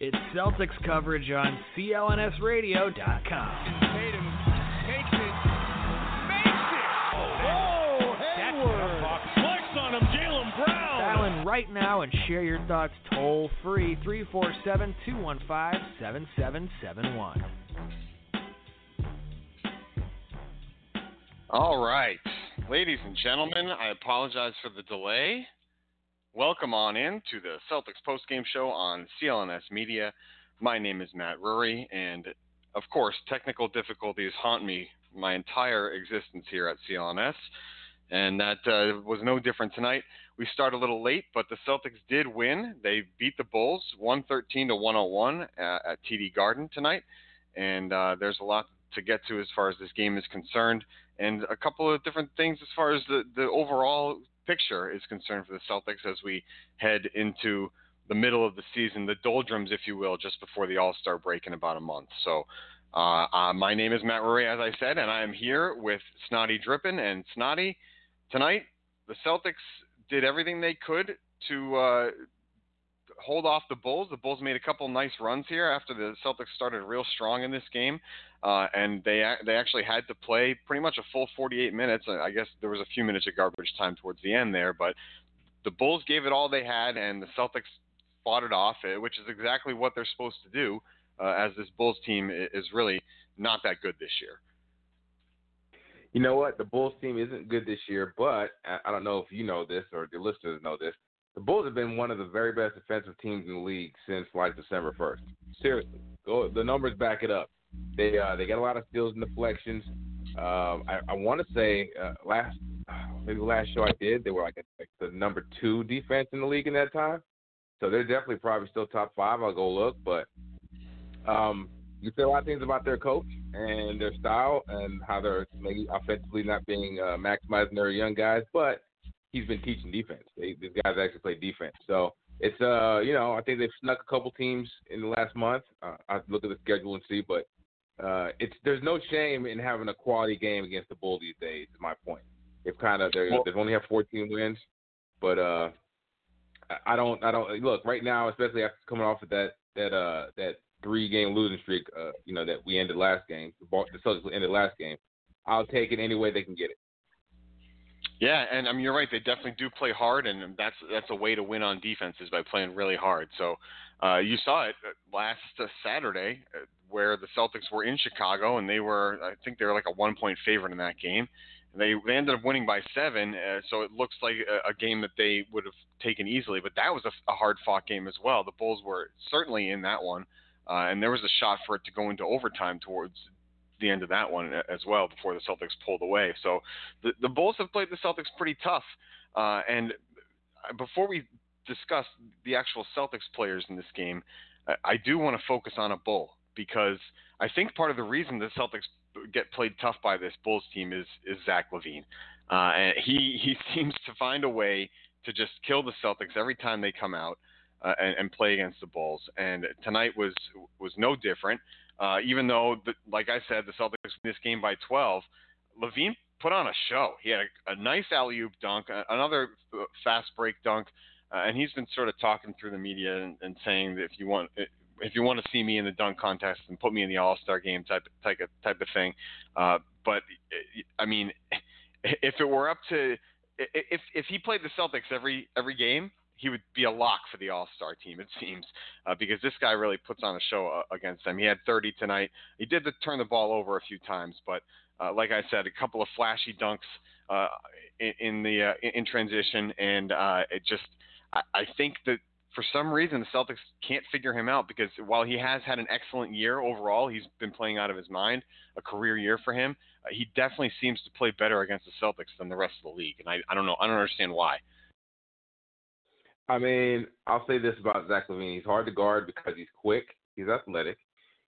It's Celtics coverage on CLNSradio.com. Tatum takes it, makes it. Oh, Hayward. Flex on him, Jaylen Brown. Dial in right now and share your thoughts toll free 347 215 7771. All right, ladies and gentlemen, I apologize for the delay. Welcome on in to the Celtics postgame show on CLNS Media. My name is Matt Rury, and of course, technical difficulties haunt me my entire existence here at CLNS, and that uh, was no different tonight. We start a little late, but the Celtics did win. They beat the Bulls 113 to 101 at, at TD Garden tonight, and uh, there's a lot to get to as far as this game is concerned, and a couple of different things as far as the, the overall picture is concerned for the Celtics as we head into the middle of the season, the doldrums, if you will, just before the All Star break in about a month. So, uh, uh, my name is Matt Rury, as I said, and I am here with Snottie Drippen and Snottie. Tonight, the Celtics did everything they could to uh, hold off the Bulls. The Bulls made a couple nice runs here after the Celtics started real strong in this game, uh, and they they actually had to play pretty much a full 48 minutes. I guess there was a few minutes of garbage time towards the end there, but the Bulls gave it all they had, and the Celtics fought it off, eh, which is exactly what they're supposed to do. Uh, as this Bulls team is really not that good this year. You know what? The Bulls team isn't good this year, but I don't know if you know this or the listeners know this. The Bulls have been one of the very best defensive teams in the league since like December 1st. Seriously, go. The numbers back it up. They uh, they got a lot of steals and deflections. Um, I, I want to say uh, last maybe last show I did, they were like, a, like the number two defense in the league in that time. So they're definitely probably still top five. I'll go look, but um, you say a lot of things about their coach and their style and how they're maybe offensively not being uh, maximizing their young guys, but he's been teaching defense. They, these guys actually play defense, so it's uh you know I think they've snuck a couple teams in the last month. Uh, I look at the schedule and see, but uh, it's there's no shame in having a quality game against the Bulls these days. Is my point. They've kind of they they've only have 14 wins, but uh I don't I don't look right now, especially after coming off of that that uh that three game losing streak, uh, you know, that we ended last game. The Celtics ended last game. I'll take it any way they can get it. Yeah, and I mean you're right. They definitely do play hard, and that's that's a way to win on defense is by playing really hard. So uh, you saw it uh, last uh, Saturday, uh, where the Celtics were in Chicago, and they were I think they were like a one point favorite in that game. They, they ended up winning by seven, uh, so it looks like a, a game that they would have taken easily. But that was a, a hard fought game as well. The Bulls were certainly in that one, and there was a shot for it to go into overtime towards the end of that one as well before the Celtics pulled away. So the, the Bulls have played the Celtics pretty tough. Uh, and before we discuss the actual Celtics players in this game, I, I do want to focus on a Bull because I think part of the reason the Celtics get played tough by this Bulls team is is Zach LaVine. Uh, and he he seems to find a way to just kill the Celtics every time they come out uh, and, and play against the Bulls. And tonight was was no different. Uh, even though, the, like I said, the Celtics win this game by 12, LaVine put on a show. He had a, a nice alley oop dunk, another fast break dunk, uh, and he's been sort of talking through the media and, and saying that if you want if you want to see me in the dunk contest and put me in the All Star game type type of, type of thing. Uh, but I mean, if it were up to if if he played the Celtics every every game, he would be a lock for the All Star team. It seems uh, because this guy really puts on a show uh, against them. He had 30 tonight. He did the, turn the ball over a few times, but uh, like I said, a couple of flashy dunks uh, in, in the uh, in transition, and uh, it just I, I think that for some reason the Celtics can't figure him out because while he has had an excellent year overall, he's been playing out of his mind, a career year for him. Uh, he definitely seems to play better against the Celtics than the rest of the league, and I, I don't know, I don't understand why. I mean, I'll say this about Zach LaVine: he's hard to guard because he's quick, he's athletic,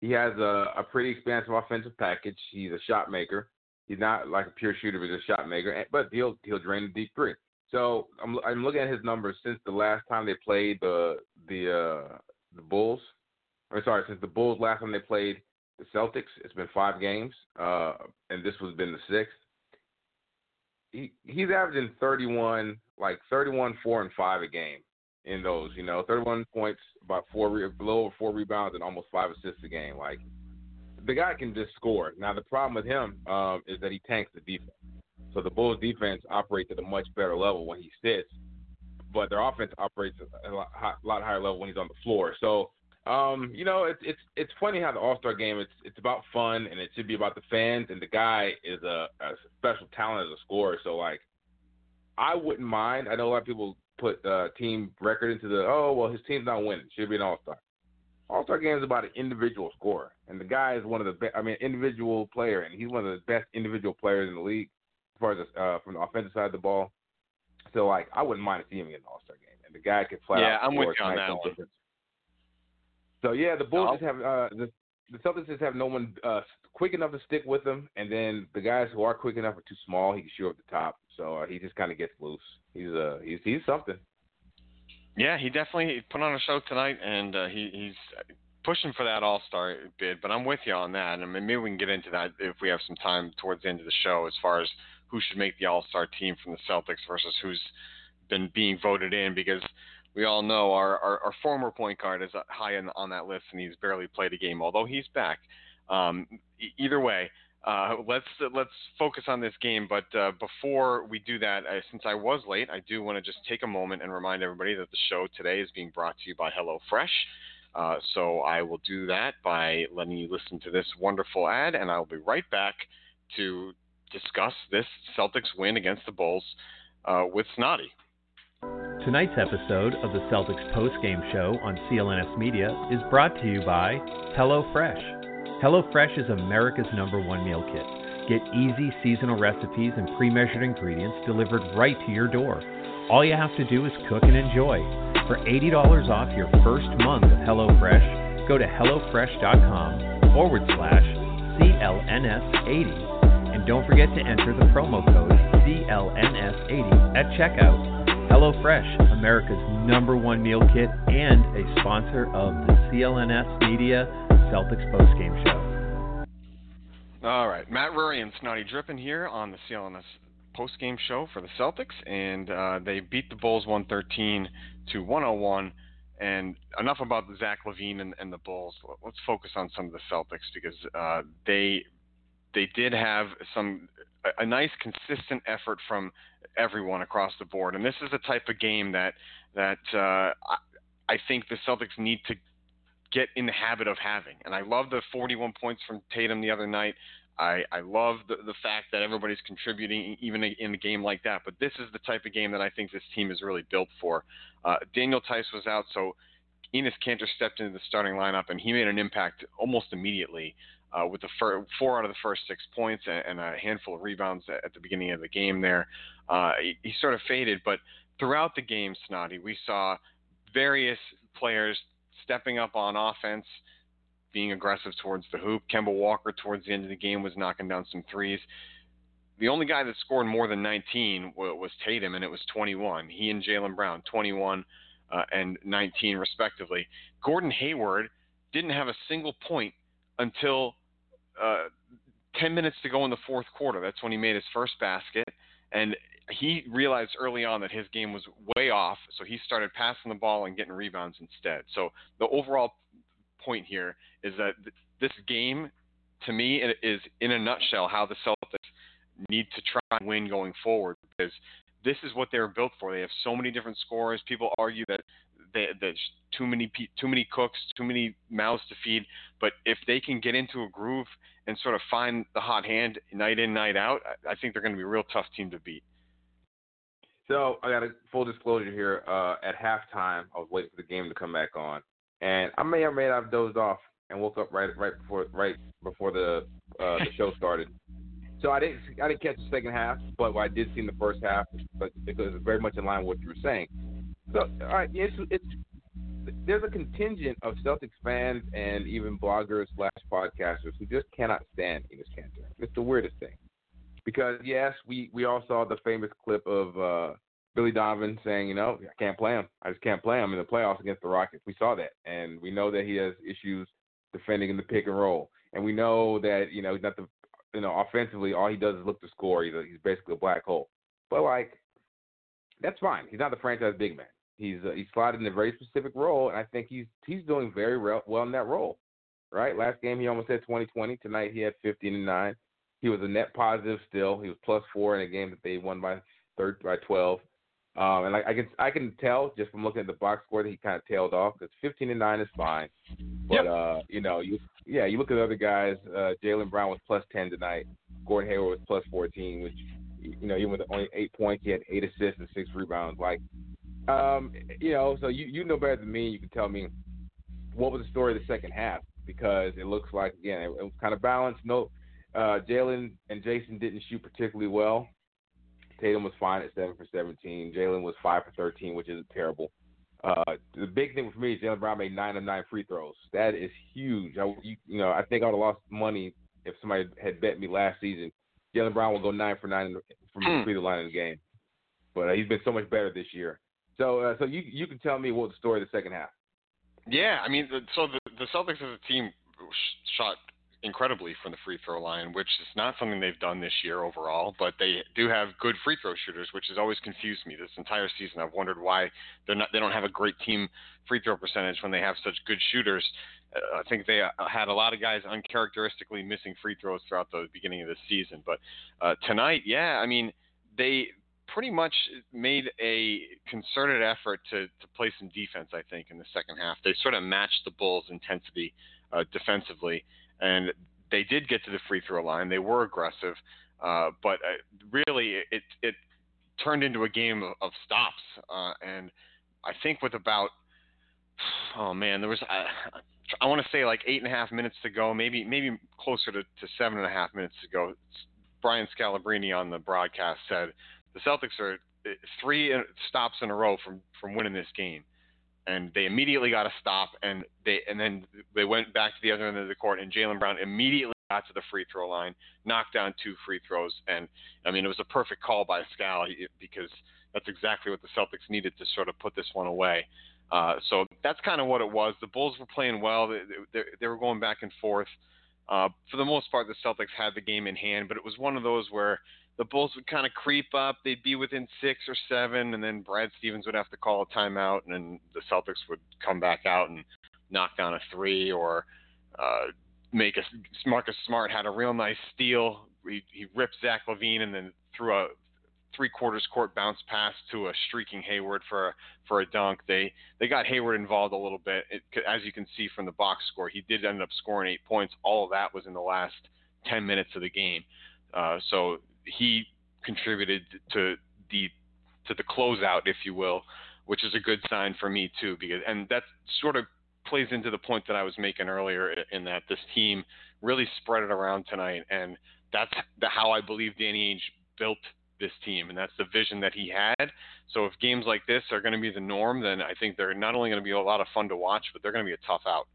he has a, a pretty expansive offensive package. He's a shot maker. He's not like a pure shooter, but he's a shot maker. But he'll he'll drain the deep three. So I'm I'm looking at his numbers since the last time they played the the uh, the Bulls. Or sorry, since the Bulls last time they played the Celtics, it's been five games, uh, and this was been the sixth. He he's averaging 31, like 31, four and five a game. in those. You know, 31 points, about four, below four rebounds, and almost five assists a game. Like the guy can just score. Now the problem with him um, is that he tanks the defense. So the Bulls defense operates at a much better level when he sits, but their offense operates at a lot, a lot higher level when he's on the floor. So um, you know, it's it's it's funny how the All Star game it's it's about fun and it should be about the fans and the guy is a, a special talent as a scorer. So like, I wouldn't mind. I know a lot of people put uh, team record into the oh well his team's not winning should be an All Star. All Star game is about an individual scorer and the guy is one of the best. I mean individual player and he's one of the best individual players in the league as far as uh, from the offensive side of the ball. So like I wouldn't mind seeing him in an All Star game and the guy could flat yeah, out. I'm with you on that one. difference. So yeah, the Bulls No. just have uh, the the Celtics just have no one uh, quick enough to stick with them, and then the guys who are quick enough are too small. He can shoot up the top, so uh, he just kind of gets loose. He's uh he's he's something. Yeah, he definitely put on a show tonight, and uh, he, he's pushing for that All Star bid. But I'm with you on that, and I mean, maybe we can get into that if we have some time towards the end of the show, as far as who should make the All Star team from the Celtics versus who's been being voted in, because we all know our, our, our former point guard is high in, on that list, and he's barely played a game, although he's back. Um, either way, uh, let's let's focus on this game. But uh, before we do that, uh, since I was late, I do want to just take a moment and remind everybody that the show today is being brought to you by HelloFresh. Uh, so I will do that by letting you listen to this wonderful ad, and I'll be right back to discuss this Celtics win against the Bulls uh, with Snottie. Tonight's episode of the Celtics post-game show on CLNS Media is brought to you by HelloFresh. HelloFresh is America's number one meal kit. Get easy seasonal recipes and pre-measured ingredients delivered right to your door. All you have to do is cook and enjoy. For $80 off your first month of HelloFresh, go to HelloFresh.com forward slash CLNS80 and don't forget to enter the promo code CLNS80 at checkout. HelloFresh, America's number one meal kit and a sponsor of the CLNS Media Celtics postgame show. All right, Matt Rury and Snottie Drippen here on the CLNS post-game show for the Celtics, and uh, they beat the Bulls 113 to 101. And enough about Zach LaVine and, and the Bulls. Let's focus on some of the Celtics because uh, they they did have some a, nice consistent effort from everyone across the board. And this is the type of game that that uh, I, I think the Celtics need to get in the habit of having. And I love the 41 points from Tatum the other night. I, I love the, the fact that everybody's contributing even in a game like that. But this is the type of game that I think this team is really built for. Uh, Daniel Theis was out, so Enes Kanter stepped into the starting lineup, and he made an impact almost immediately uh, with the fir- four out of the first six points and, and a handful of rebounds at, the beginning of the game there. Uh, he, he sort of faded, but throughout the game, Snottie, we saw various players stepping up on offense, being aggressive towards the hoop. Kemba Walker towards the end of the game was knocking down some threes. The only guy that scored more than 19 was Tatum, and it was 21. He and Jaylen Brown, 21 uh, and 19 respectively. Gordon Hayward didn't have a single point until uh, 10 minutes to go in the fourth quarter. That's when he made his first basket, and he realized early on that his game was way off, so he started passing the ball and getting rebounds instead. So the overall point here is that th- this game, to me, is in a nutshell how the Celtics need to try and win going forward because this is what they were built for. They have so many different scorers. People argue that they, there's too many too many cooks, too many mouths to feed. But if they can get into a groove and sort of find the hot hand night in night out, I, I think they're going to be a real tough team to beat. So I got a full disclosure here. Uh, at halftime, I was waiting for the game to come back on, and I may or may not have dozed off and woke up right right before right before the uh, the show started. So I didn't I didn't catch the second half, but I did see the first half, but it was very much in line with what you were saying. So all right, it's it's there's a contingent of Celtics fans and even bloggers slash podcasters who just cannot stand Enes Kanter. It's the weirdest thing. Because yes, we we all saw the famous clip of uh Billy Donovan saying, you know, I can't play him. I just can't play him in the playoffs against the Rockets. We saw that, and we know that he has issues defending in the pick and roll, and we know that you know he's not the, you know, offensively all he does is look to score. He's a, he's basically a black hole. But like, that's fine. He's not the franchise big man. He's uh, he's slotted in a very specific role, and I think he's he's doing very well in that role. Right, last game he almost had 20-20. Tonight he had 15 and nine. He was a net positive still. He was plus four in a game that they won by third by 12. Um, and I, I can I can tell just from looking at the box score that he kind of tailed off because 15 and nine is fine. But yep. uh, you know, you yeah, you look at other guys. Uh, Jaylen Brown was plus 10 tonight. Gordon Hayward was plus 14, which you know, even with only eight points, he had eight assists and six rebounds. Like, um, you know, so you you know better than me. You can tell me what was the story of the second half because it looks like again it, it was kind of balanced. No, uh, Jaylen and Jayson didn't shoot particularly well. Tatum was fine at seven for 17. Jaylen was five for 13, which isn't terrible. Uh, the big thing for me is Jaylen Brown made nine of nine free throws. That is huge. I, you, you know, I think I would have lost money if somebody had bet me last season. Jaylen Brown will go nine for nine from the hmm. free throw line in the game, but uh, he's been so much better this year. So, uh, so you you can tell me what the story of the second half. Yeah, I mean, so the the Celtics as a team shot incredibly from the free throw line, which is not something they've done this year overall. But they do have good free throw shooters, which has always confused me this entire season. I've wondered why they're not they don't have a great team free throw percentage when they have such good shooters. Uh, I think they uh, had a lot of guys uncharacteristically missing free throws throughout the beginning of the season. But uh, tonight, yeah, I mean they pretty much made a concerted effort to, to play some defense, I think, in the second half. They sort of matched the Bulls' intensity uh, defensively and they did get to the free throw line. They were aggressive, uh, but uh, really it it turned into a game of, of stops. Uh, and I think with about oh man, there was I, I want to say like eight and a half minutes to go, maybe maybe closer to, to seven and a half minutes to go. Brian Scalabrine on the broadcast said the Celtics are uh, three stops in a row from from winning this game and they immediately got a stop, and they and then they went back to the other end of the court, and Jaylen Brown immediately got to the free throw line, knocked down two free throws, and I mean it was a perfect call by Scal because that's exactly what the Celtics needed to sort of put this one away. Uh, so that's kind of what it was. The Bulls were playing well. They, they, they were going back and forth. Uh, for the most part, the Celtics had the game in hand, but it was one of those where the Bulls would kind of creep up. They'd be within six or seven, and then Brad Stevens would have to call a timeout, and then the Celtics would come back out and knock down a three or uh, make a Marcus Smart had a real nice steal. He, he ripped Zach LaVine and then threw a three quarters court bounce pass to a streaking Hayward for a, for a dunk. They they got Hayward involved a little bit. It, as you can see from the box score, he did end up scoring eight points. All of that was in the last ten minutes of the game. Uh, so he contributed to the to the closeout, if you will, which is a good sign for me too, because and that sort of plays into the point that I was making earlier in that this team really spread it around tonight, and that's the, how I believe Danny Ainge built this team, and that's the vision that he had. So if games like this are going to be the norm, then I think they're not only going to be a lot of fun to watch, but they're going to be a tough out.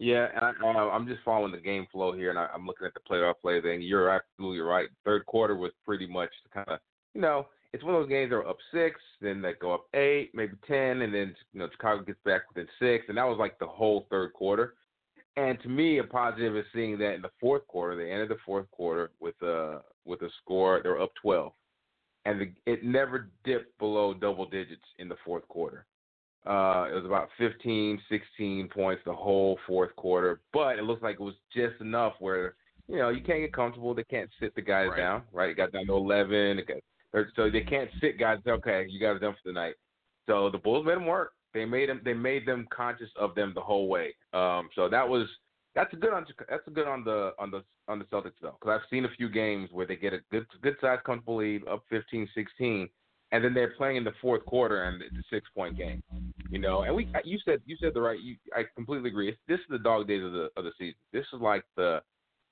Yeah, I, uh, I'm just following the game flow here, and I, am looking at the playoff play thing. You're absolutely right. Third quarter was pretty much kind of, you know, it's one of those games that are up six, then they go up eight, maybe ten, and then you know Chicago gets back within six, and that was like the whole third quarter. And to me, a positive is seeing that in the fourth quarter, they ended the fourth quarter with a with a score. They were up 12, and the, it never dipped below double digits in the fourth quarter. Uh, it was about 15, 16 points the whole fourth quarter, but it looks like it was just enough where you know you can't get comfortable. They can't sit the guys right. down, right? It got down to 11. Got, so they can't sit guys. Okay, you guys are done for the night. So the Bulls made them work. They made them. They made them conscious of them the whole way. Um, so that was that's a good on that's a good on the on the on the Celtics though, because I've seen a few games where they get a good good size comfortable lead up 15, 16, and then they're playing in the fourth quarter and it's a six point game. You know, and we you said you said the right. You, I completely agree. It's, this is the dog days of the of the season. This is like the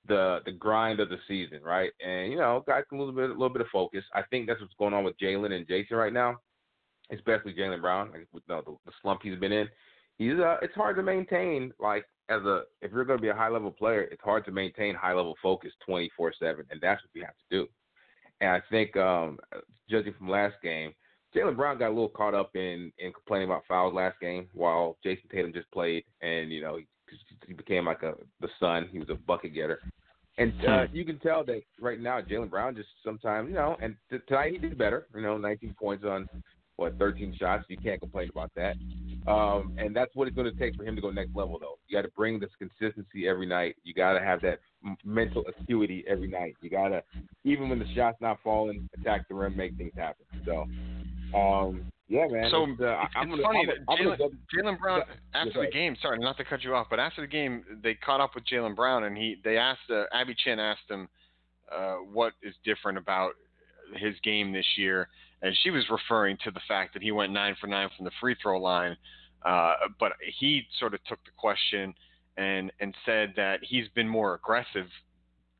the the grind of the season, right? And you know, guys can lose a bit a little bit of focus. I think that's what's going on with Jaylen and Jayson right now, especially Jaylen Brown. Like you know, the, the slump he's been in, he's uh, it's hard to maintain like as a if you're going to be a high level player, it's hard to maintain high level focus 24 seven, and that's what you have to do. And I think, um, judging from last game, Jaylen Brown got a little caught up in in complaining about fouls last game, while Jayson Tatum just played, and you know he, he became like a the son. He was a bucket getter, and uh, hmm. you can tell that right now Jaylen Brown just sometimes you know, and t- tonight he did better. You know, 19 points on what 13 shots. You can't complain about that. Um, and that's what it's going to take for him to go next level, though. You got to bring this consistency every night. You got to have that mental acuity every night. You got to, even when the shot's not falling, attack the rim, make things happen. So, um, yeah, man. So it's, uh, it's, I'm gonna, funny I'm that gonna- I'm Jaylen, gonna- Jaylen Brown Yeah, after the game. Sorry, not to cut you off, but after the game, they caught up with Jaylen Brown, and he they asked uh, Abby Chin asked him uh, what is different about his game this year, and she was referring to the fact that he went nine for nine from the free throw line. Uh, but he sort of took the question and and said that he's been more aggressive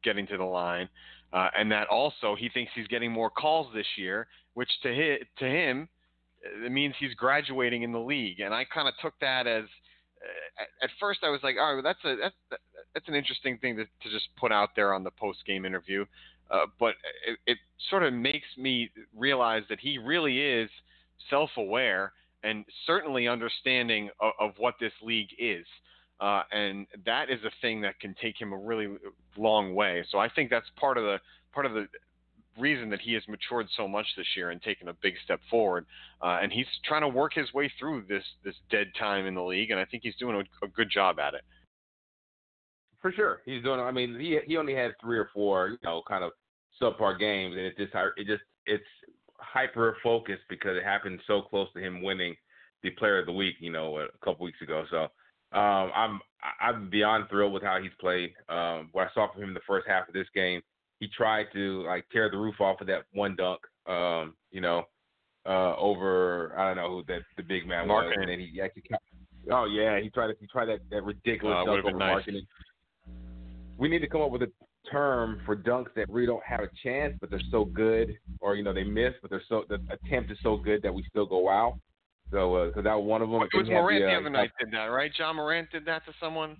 getting to the line, uh, and that also he thinks he's getting more calls this year, which to to him uh, it means he's graduating in the league. And I kind of took that as uh, at, first I was like, oh, that's a that's that's an interesting thing to, to just put out there on the post game interview. Uh, but it, it sort of makes me realize that he really is self aware and certainly understanding of, of what this league is. Uh, and that is a thing that can take him a really long way. So I think that's part of the part of the reason that he has matured so much this year and taken a big step forward. Uh, and he's trying to work his way through this this dead time in the league, and I think he's doing a, a good job at it. For sure, he's doing. I mean, he he only had three or four, you know, kind of subpar games, and it just it just it's hyper focused because it happened so close to him winning the Player of the Week, you know, a couple weeks ago. So um, I'm I'm beyond thrilled with how he's played. Um, what I saw from him in the first half of this game, he tried to like tear the roof off of that one dunk, um, you know, uh, over I don't know who that the big man was, and then he actually. Oh yeah, he tried to he tried that that ridiculous Uh, dunk over nice. Markkanen. We need to come up with a term for dunks that really don't have a chance, but they're so good, or you know they miss, but they're so the attempt is so good that we still go wow. So because that one of them. It was Then he had Morant the uh, other night did that, right? John Morant did that to someone.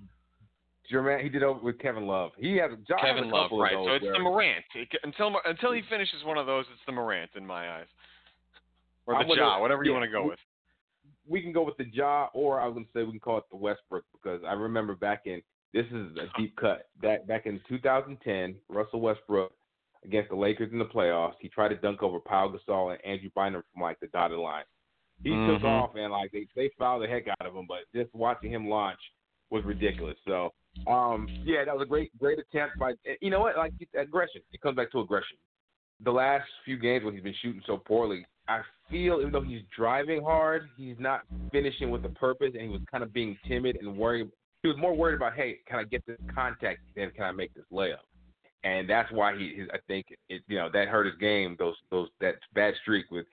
Jermaine, he did it with Kevin Love. He has John has Kevin a Love, right? So it's where- the Morant. It, until until he finishes one of those, it's the Morant in my eyes, or the gonna- Ja, whatever you yeah, want to go we- with. we can go with the jaw, or I was gonna say we can call it the Westbrook because I remember back in this is a deep cut. That back in 2010, Russell Westbrook against the Lakers in the playoffs, he tried to dunk over Paul Gasol and Andrew Bynum from like the dotted line. He took Mhm. off and like they they fouled the heck out of him, but just watching him launch was ridiculous. So um yeah, that was a great great attempt by you know what like aggression. It comes back to aggression. The last few games when he's been shooting so poorly, I feel even though he's driving hard, he's not finishing with a purpose, and he was kind of being timid and worried. He was more worried about, hey, can I get this contact than can I make this layup? And that's why he, his, I think, it, you know, that hurt his game. Those, those, that bad streak with,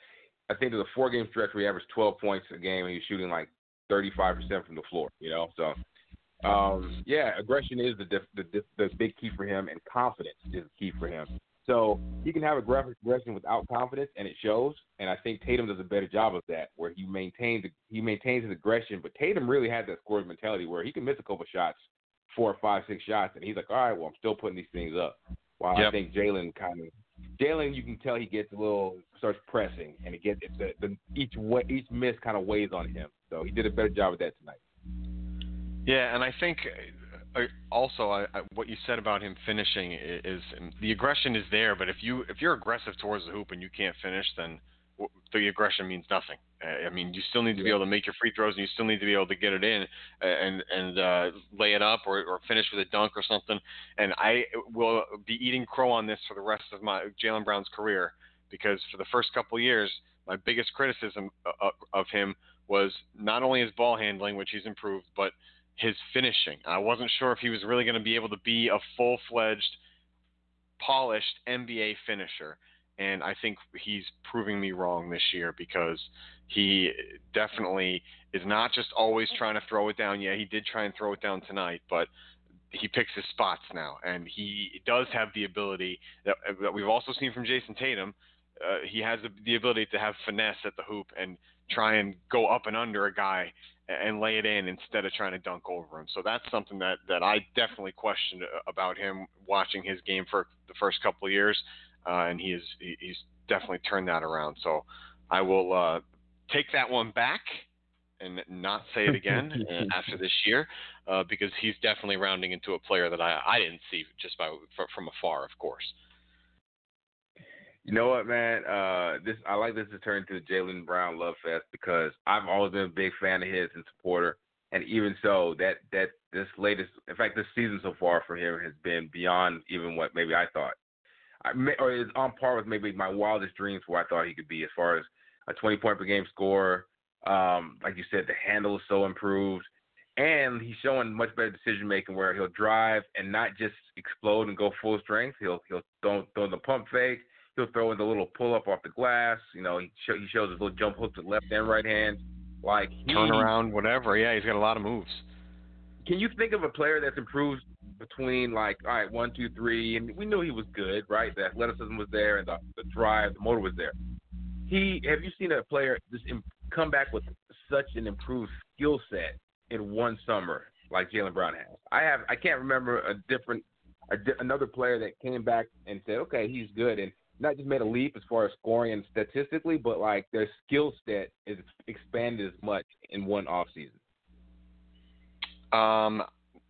I think there's a four game stretch where he averaged 12 points a game, and he was shooting like 35% from the floor. You know, so um, yeah, aggression is the, diff, the the big key for him, and confidence is the key for him. So he can have aggressive aggression without confidence, and it shows. And I think Tatum does a better job of that, where he maintains he maintains his aggression. But Tatum really had that scoring mentality, where he can miss a couple shots, four, five, six shots, and he's like, all right, well, I'm still putting these things up. While I think Jaylen kind of Jaylen, you can tell he gets a little starts pressing, and it gets the, the each wa each miss kind of weighs on him. So he did a better job of that tonight. Yeah, and I think also I, I, what you said about him finishing i- is the aggression is there, but if you if you're aggressive towards the hoop and you can't finish, then the aggression means nothing. Uh, I mean, you still need to be able to make your free throws, and you still need to be able to get it in uh, and and uh, lay it up or, or finish with a dunk or something. And I will be eating crow on this for the rest of my Jaylen Brown's career because for the first couple of years, my biggest criticism of, of him was not only his ball handling, which he's improved, but his finishing. I wasn't sure if he was really going to be able to be a full fledged, polished NBA finisher. And I think he's proving me wrong this year because he definitely is not just always trying to throw it down. Yeah, he did try and throw it down tonight, but he picks his spots now, and he does have the ability that, that we've also seen from Jayson Tatum. Uh, he has the, the ability to have finesse at the hoop and try and go up and under a guy and lay it in instead of trying to dunk over him. So that's something that, that I definitely questioned about him watching his game for the first couple of years, uh, and he is he, he's definitely turned that around. So I will uh, take that one back and not say it again uh, after this year uh, because he's definitely rounding into a player that I, I didn't see just by from, from afar, of course. You know what, man? Uh, this I like this to turn to the Jaylen Brown love fest because I've always been a big fan of his and supporter, and even so, that that this latest, in fact, this season so far for him has been beyond even what maybe I thought. I may, or is on par with maybe my wildest dreams where I thought he could be as far as a 20 point per game scorer. Um, like you said, the handle is so improved, and he's showing much better decision making where he'll drive and not just explode and go full strength. He'll he'll throw, throw the pump fake He'll throw in the little pull up off the glass. You know, he, show, he shows his little jump hook to left and right hand. Like he, turn around, whatever. Yeah, he's got a lot of moves. Can you think of a player that's improved between like all right, one, two, three, and we knew he was good, right? The athleticism was there, and the, the drive, the motor was there. He have you seen a player just come back with such an improved skill set in one summer like Jaylen Brown has? I have I can't remember a different a, another player that came back and said, okay, he's good, and not just made a leap as far as scoring and statistically, but like their skill set is expanded as much in one off season? Um,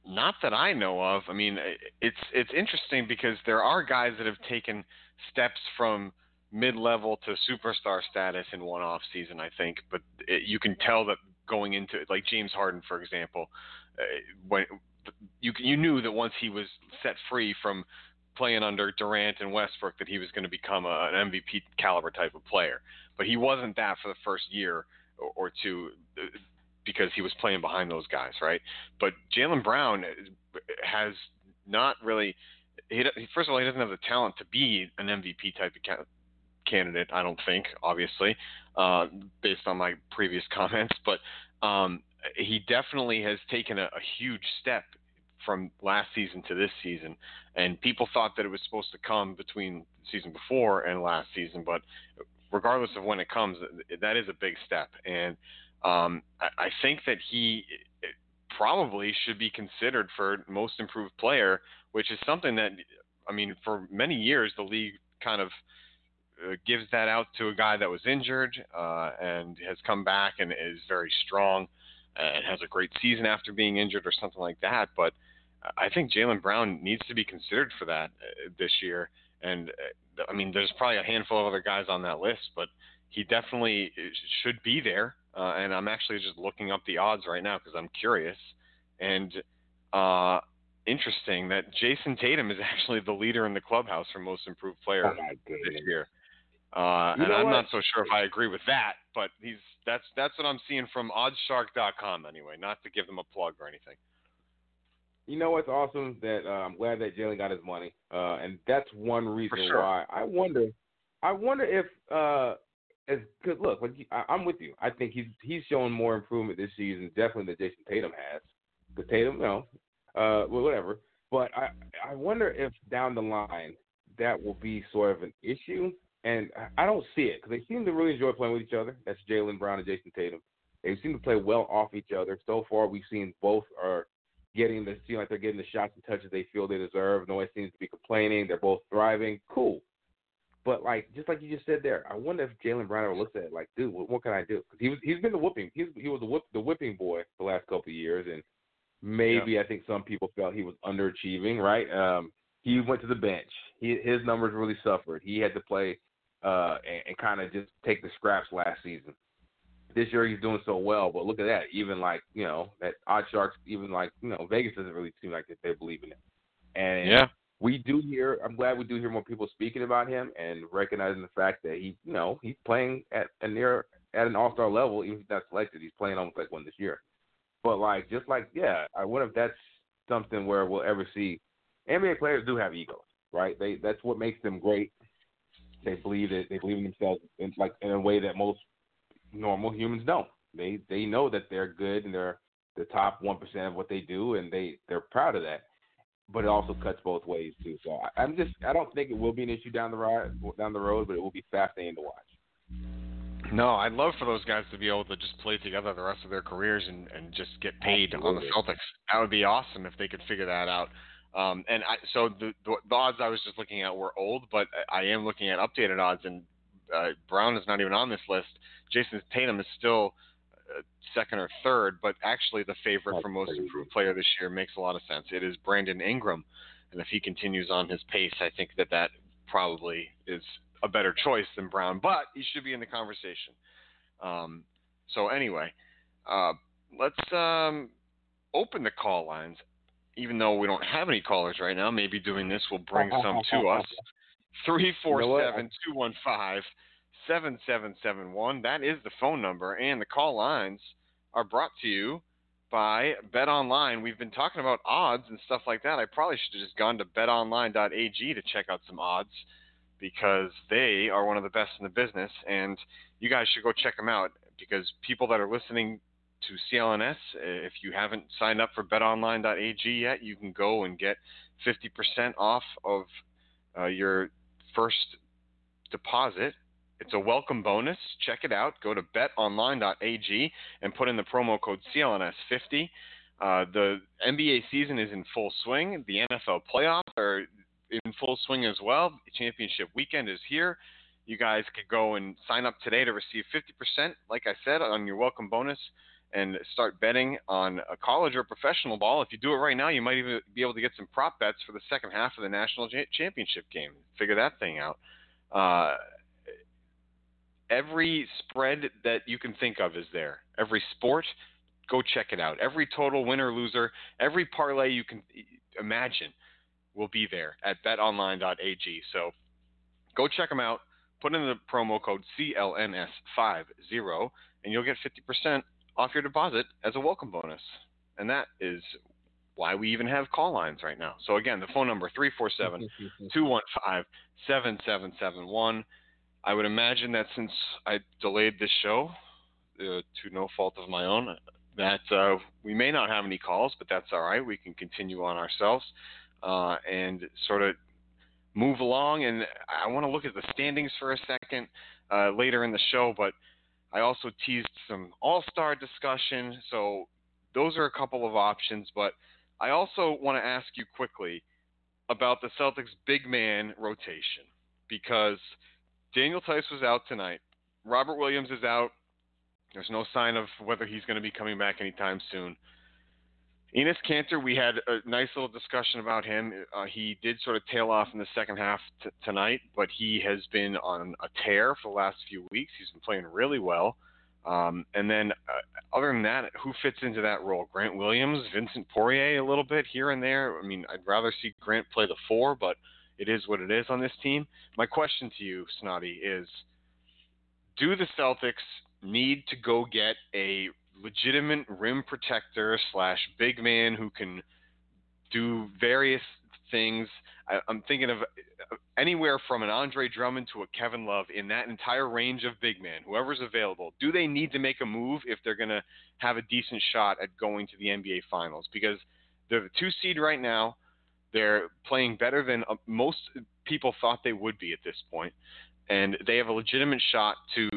not that I know of. I mean, it's it's interesting because there are guys that have taken steps from mid-level to superstar status in one off season. I think, but it, you can tell that going into it, like James Harden, for example, uh, when you you knew that once he was set free from playing under Durant and Westbrook that he was going to become a, an MVP caliber type of player. But he wasn't that for the first year or, or two uh, because he was playing behind those guys, right? But Jaylen Brown has not really. He, first of all, he doesn't have the talent to be an MVP type of ca- candidate. I don't think, obviously, uh, based on my previous comments. But um, he definitely has taken a, a huge step from last season to this season, and people thought that it was supposed to come between season before and last season, but regardless of when it comes, that is a big step, and um, I, I think that he probably should be considered for most improved player, which is something that I mean, for many years the league kind of uh, gives that out to a guy that was injured uh, and has come back and is very strong and has a great season after being injured or something like that. But I think Jaylen Brown needs to be considered for that uh, this year. And uh, I mean, there's probably a handful of other guys on that list, but he definitely uh, should be there. Uh, and I'm actually just looking up the odds right now because I'm curious. And uh, interesting that Jayson Tatum is actually the leader in the clubhouse for most improved player oh this year. Uh, and I'm what? not so sure if I agree with that, but he's that's that's what I'm seeing from OddsShark.com anyway. Not to give them a plug or anything you know what's awesome that uh, I'm glad that Jaylen got his money, uh, and that's one reason sure. why I wonder. I wonder if uh, as cause look, like, I, I'm with you. I think he's he's showing more improvement this season, definitely than Jayson Tatum has. Because Tatum, no, uh, well, whatever. But I I wonder if down the line that will be sort of an issue, and I don't see it because they seem to really enjoy playing with each other. That's Jaylen Brown and Jayson Tatum. They seem to play well off each other. So far, we've seen both are getting the seem like they're getting the shots and touches they feel they deserve. No one seems to be complaining. They're both thriving. Cool. But like just like you just said there, I wonder if Jaylen Brown ever looks at it like, dude, what, what can I do? Because he was he's been the whooping he's he was the whip, the whipping boy the last couple of years, and maybe yeah. I think some people felt he was underachieving. Right? Um, he went to the bench. He, his numbers really suffered. He had to play uh, and, and kind of just take the scraps last season this year he's doing so well, but look at that. Even like you know that Odd Sharks, even like you know Vegas doesn't really seem like they believe in it. And yeah, we do hear. I'm glad we do hear more people speaking about him and recognizing the fact that he, you know, he's playing at a near at an All Star level. Even if he's not selected, he's playing almost like one this year. But like, just like yeah, I wonder if that's something where we'll ever see. NBA players do have egos, right? They that's what makes them great. They believe it. They believe in themselves in like in a way that most normal humans don't. They they know that they're good and they're the top one percent of what they do, and they they're proud of that. But it also cuts both ways too. So I, I'm just I don't think it will be an issue down the road down the road, but it will be fascinating to watch. No, I'd love for those guys to be able to just play together the rest of their careers and, and just get paid Absolutely. on the Celtics. That would be awesome if they could figure that out. Um, and I, so the, the, the odds I was just looking at were old, but I am looking at updated odds, and uh, Brown is not even on this list. Jayson Tatum is still uh, second or third, but actually the favorite That's for most crazy. improved player this year makes a lot of sense. It is Brandon Ingram, and if he continues on his pace, I think that that probably is a better choice than Brown, but he should be in the conversation. Um, so anyway, uh, let's um, open the call lines. Even though we don't have any callers right now, maybe doing this will bring some to us. 347 215 7771. That is the phone number, and the call lines are brought to you by Bet Online. We've been talking about odds and stuff like that. I probably should have just gone to betonline.ag to check out some odds because they are one of the best in the business, and you guys should go check them out because people that are listening to CLNS, if you haven't signed up for betonline.ag yet, you can go and get 50% off of uh, your first deposit it's a welcome bonus. Check it out. Go to betonline.ag and put in the promo code CLNS50. Uh, the NBA season is in full swing. The NFL playoffs are in full swing as well. Championship weekend is here. You guys could go and sign up today to receive 50%, like I said, on your welcome bonus and start betting on a college or professional ball. If you do it right now, you might even be able to get some prop bets for the second half of the national championship game. Figure that thing out. Uh, every spread that you can think of is there. Every sport, go check it out. Every total winner loser, every parlay you can imagine will be there at betonline.ag. So go check them out. Put in the promo code CLNS50 and you'll get 50% off your deposit as a welcome bonus. And that is why we even have call lines right now. So again, the phone number 347 215 7771. I would imagine that since I delayed this show uh, to no fault of my own, that uh, we may not have any calls, but that's all right. We can continue on ourselves uh, and sort of move along. And I want to look at the standings for a second uh, later in the show, but I also teased some All Star discussion. So those are a couple of options, but I also want to ask you quickly about the Celtics big man rotation because – Daniel Theis was out tonight. Robert Williams is out. There's no sign of whether he's going to be coming back anytime soon. Enes Kanter, we had a nice little discussion about him. Uh, he did sort of tail off in the second half t- tonight, but he has been on a tear for the last few weeks. He's been playing really well. Um, and then, uh, other than that, who fits into that role? Grant Williams, Vincent Poirier, a little bit here and there. I mean, I'd rather see Grant play the four, but it is what it is on this team. My question to you, Snottie, is do the Celtics need to go get a legitimate rim protector slash big man who can do various things? I, am thinking of anywhere from an Andre Drummond to a Kevin Love in that entire range of big man, whoever's available. Do they need to make a move if they're going to have a decent shot at going to the NBA Finals? Because they're the two seed right now. They're playing better than uh, most people thought they would be at this point, and they have a legitimate shot to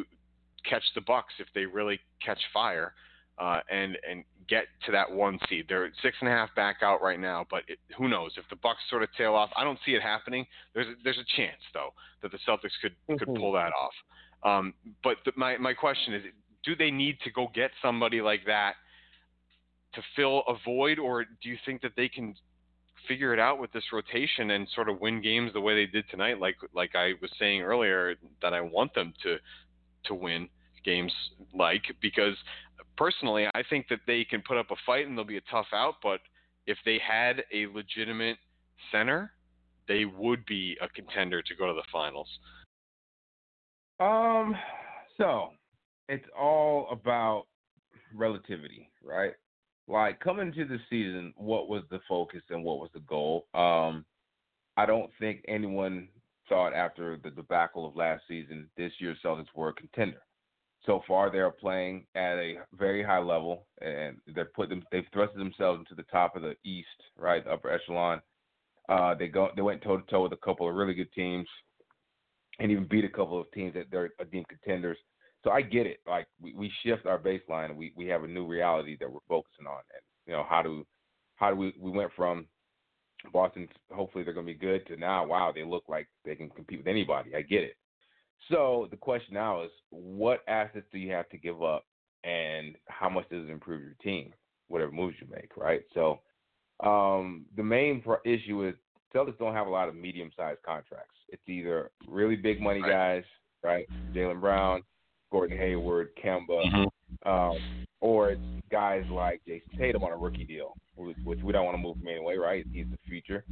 catch the Bucks if they really catch fire uh, and and get to that one seed. They're six and a half back out right now, but it, who knows if the Bucks sort of tail off? I don't see it happening. There's a, there's a chance though that the Celtics could could mm-hmm. pull that off. Um, but the, my my question is, do they need to go get somebody like that to fill a void, or do you think that they can figure it out with this rotation and sort of win games the way they did tonight. Like like I was saying earlier, that I want them to to win games like because personally I think that they can put up a fight and they'll be a tough out. But if they had a legitimate center, they would be a contender to go to the finals. Um, so it's all about relativity, right? like coming into the season, what was the focus and what was the goal? Um, I don't think anyone thought after the debacle of last season this year's Celtics were a contender. So far, they are playing at a very high level, and they're put them. They've thrusted themselves into the top of the East, right, the upper echelon. Uh, they go. They went toe to toe with a couple of really good teams, and even beat a couple of teams that they're deemed contenders. So I get it. Like we, we shift our baseline we, we have a new reality that we're focusing on. And you know, how do how do we we went from Boston hopefully they're gonna be good to now, wow, they look like they can compete with anybody. I get it. So the question now is what assets do you have to give up and how much does it improve your team, whatever moves you make, right? So um, the main issue is Celtics don't have a lot of medium-sized contracts. It's either really big money guys, right? Jaylen Brown, Gordon Hayward, Kemba, Mhm. Um, or it's guys like Jayson Tatum on a rookie deal, which, which we don't want to move him anyway, right? He's the future.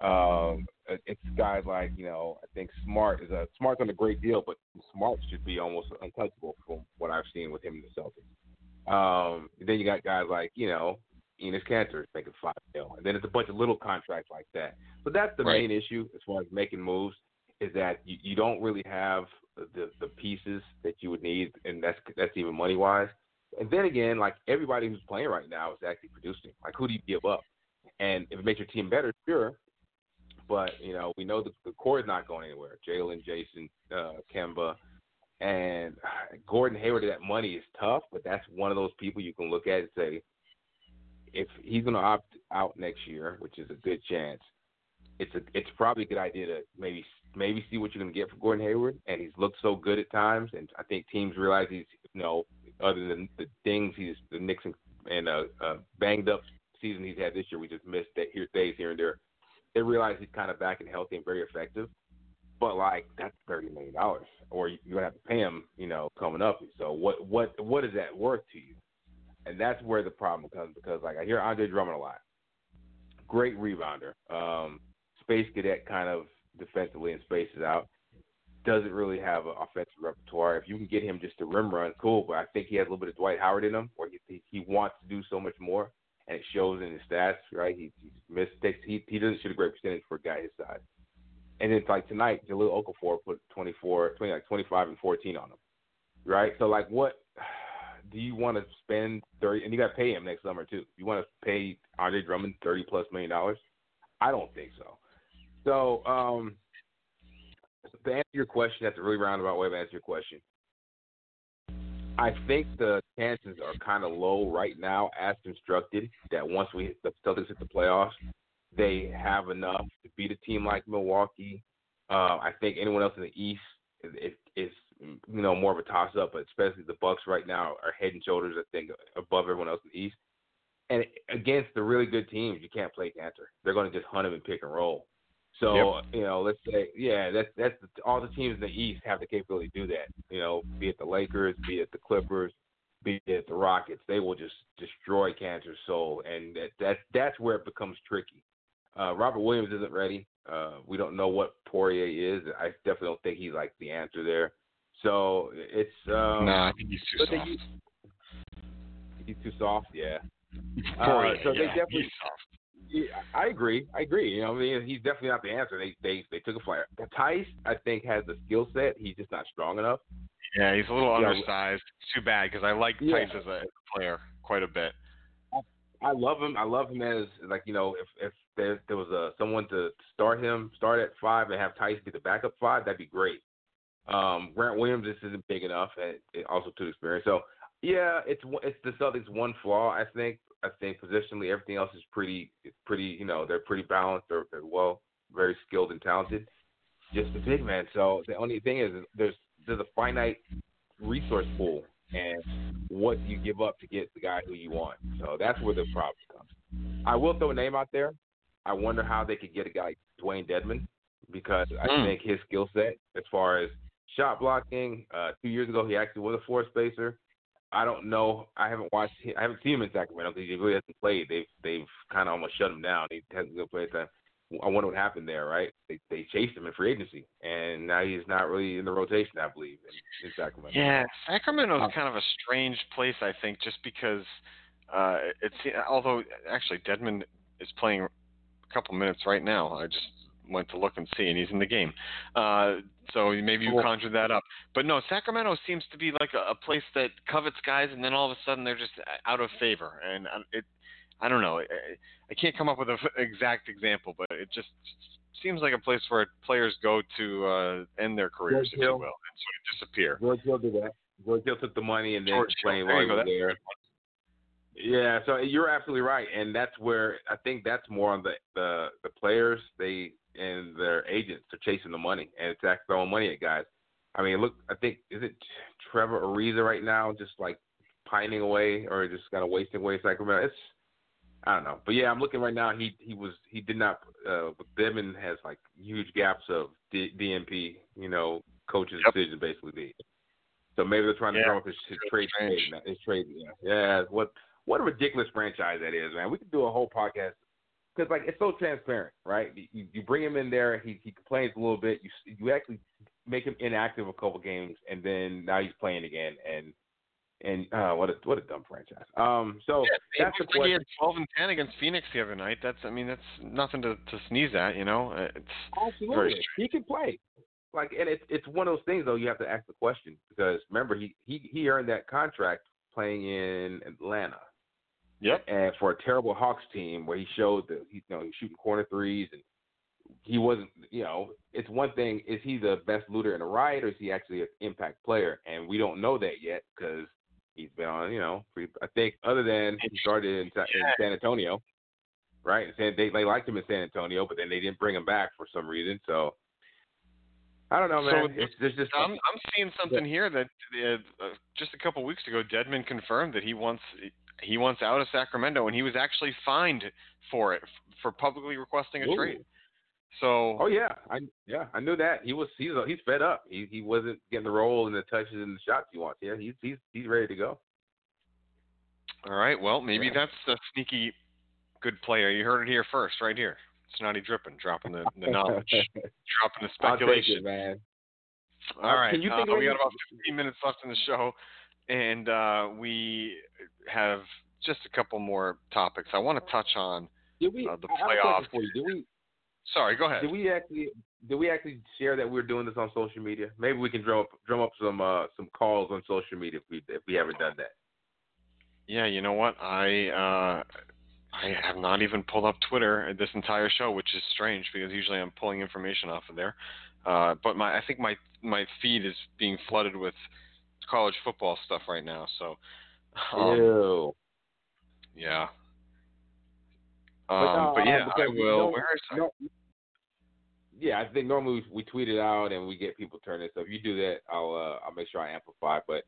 Um, it's guys like you know, I think Smart is a Smart's on a great deal, but Smart should be almost untouchable from what I've seen with him in the Celtics. Um, then you got guys like you know, Enes Kanter making five mil, and then it's a bunch of little contracts like that. So that's the Right. main issue as far as making moves is that you, you don't really have the the pieces that you would need, and that's that's even money wise. And then again, like everybody who's playing right now is actually producing. Like who do you give up? And if it makes your team better, sure. But you know, we know the, the core is not going anywhere. Jaylen, Jayson, uh, Kemba, and Gordon Hayward. That money is tough, but that's one of those people you can look at and say, if he's going to opt out next year, which is a good chance, it's a it's probably a good idea to maybe maybe see what you're going to get for Gordon Hayward. And he's looked so good at times, and I think teams realize he's you know other than the things he's the Knicks and, and uh, uh, banged up season he's had this year, we just missed that here days here and there. They realize he's kind of back and healthy and very effective. But like that's thirty million dollars, or you're gonna have to pay him, you know, coming up. So what what what is that worth to you? And that's where the problem comes because like I hear Andre Drummond a lot. Great rebounder, um, space cadet kind of defensively and spaces out. Doesn't really have an offensive repertoire. If you can get him just to rim run, cool. But I think he has a little bit of Dwight Howard in him, where he he wants to do so much more, and it shows in his stats. Right? He, he mistakes. He he doesn't shoot a great percentage for a guy his size. And it's like tonight, Jahlil Okafor put 24, 20, like 25 and 14 on him. Right? So, like, what do you want to spend 30? And you got to pay him next summer, too. You want to pay Andre Drummond 30 plus million dollars? I don't think so. So, um, to answer your question, that's a really roundabout way of answering your question. I think the chances are kind of low right now, as constructed, that once we hit the Celtics hit the playoffs, they have enough to beat a team like Milwaukee. Uh, I think anyone else in the East is, is, is you know more of a toss up, but especially the Bucks right now are head and shoulders, I think, above everyone else in the East. And against the really good teams, you can't play Kanter. They're going to just hunt them and pick and roll. So Yep. you know, let's say, yeah, that's that's the, all the teams in the East have the capability to do that. You know, be it the Lakers, be it the Clippers, be it the Rockets, they will just destroy Kanter's soul, and that that that's where it becomes tricky. Uh, Robert Williams isn't ready. Uh, we don't know what Poirier is. I definitely don't think he's like the answer there. So it's um, no, I think he's too soft. use- he's too soft. Yeah. Poirier, Uh, so they definitely- he's soft. Yeah, I agree. I agree. You know, I mean, he's definitely not the answer. They they they took a flyer. Theis, I think, has the skill set. He's just not strong enough. Yeah, he's a little undersized. Too bad because I like Yeah. Theis as a as a player quite a bit. I love him. I love him as like you know, if if there there was a someone to start him, start at five and have Theis be the backup five, that'd be great. Um, Grant Williams just isn't big enough, and also too experienced. So yeah, it's it's the Celtics' one flaw. I think. I think positionally, everything else is pretty it's pretty. You know, they're pretty balanced. They're, they're well, very skilled and talented. Just the big man. So the only thing is, is there's there's a finite resource pool, and what do you give up to get the guy who you want? So that's where the problem comes. I will throw a name out there. I wonder how they could get a guy like Dewayne Dedmon because I Hmm. think his skill set, as far as shot blocking, uh, two years ago he actually was a floor spacer. I don't know. I haven't watched. Him. I haven't seen him in Sacramento because he really hasn't played. They've they've kind of almost shut him down. He hasn't good play time. I wonder what happened there, right? They they chased him in free agency, and now he's not really in the rotation. I believe in, in Sacramento. Yeah, Sacramento's Uh, kind of a strange place, I think, just because uh, it's although actually Dedmon is playing a couple minutes right now. I just went to look and see, and he's in the game. Uh, so maybe you Cool. conjured that up. But no, Sacramento seems to be like a, a place that covets guys, and then all of a sudden they're just out of favor. And it, I don't know. I, I can't come up with an exact example, but it just seems like a place where players go to uh, end their careers, if you will, and sort of disappear. George Hill did that. George Hill took the money and then George Hill. explained There there. Yeah, so you're absolutely right, and that's where I think that's more on the the, the players they and their agents are chasing the money and it's throwing money at guys. I mean, look, I think is it Trevor Ariza right now, just like pining away or just kind of wasting away Sacramento. It's I don't know, but yeah, I'm looking right now. He he was he did not. Uh, Dedmon has like huge gaps of D, DNP, you know, coach's Yep. decision basically. So maybe they're trying to Yeah, throw up his, his trade. trade- His trade. Yeah, yeah. What what a ridiculous franchise that is, man. We could do a whole podcast because like it's so transparent, right? You, you bring him in there, he he complains a little bit. You you actually make him inactive a couple games, and then now he's playing again, and and uh, what a what a dumb franchise. Um, so Yeah, that's the like he had 12 and 10 against Phoenix the other night. That's, I mean, that's nothing to, to sneeze at, you know. Uh, It's Absolutely, Very he can play. Like, and it's it's one of those things though. You have to ask the question because remember he he he earned that contract playing in Atlanta. Yep. and for a terrible Hawks team where he showed that he, you know, he was shooting corner threes and he wasn't, you know, it's one thing. Is he the best looter in the riot or is he actually an impact player? And we don't know that yet because he's been on, you know, I think other than he started in, in San Antonio, right? And they they liked him in San Antonio, but then they didn't bring him back for some reason. So I don't know, So man. it's there's just I'm I'm seeing something here that uh, just a couple weeks ago, Dedmon confirmed that he wants he wants out of Sacramento, and he was actually fined for it for publicly requesting a Ooh. trade. So Oh yeah, I yeah I knew that he was he's he's fed up. He he wasn't getting the role and the touches and the shots he wants. Yeah, he's he's he's ready to go. all right, well maybe Yeah. that's a sneaky good player. You heard it here first, right here. Snottie Drippen, dropping the, the knowledge, dropping the speculation. it, man. All Uh, right. can you uh, think of we got about 15 minutes left in the show, and uh, we have just a couple more topics. I want to touch on. Did we? Uh, the I have a playoffs. for you. Did we? Sorry, go ahead. Did we actually? Did we actually share that we are doing this on social media? Maybe we can drum up drum up some uh some calls on social media if we if we haven't done that. Yeah, you know what? I uh, I have not even pulled up Twitter this entire show, which is strange because usually I'm pulling information off of there. Uh, but my I think my my feed is being flooded with college football stuff right now. So um, Ew. yeah. But, Um, uh, but yeah, I will. Where is No, yeah, I think normally we, we tweet it out and we get people turning. So if you do that, I'll uh, I'll make sure I amplify. But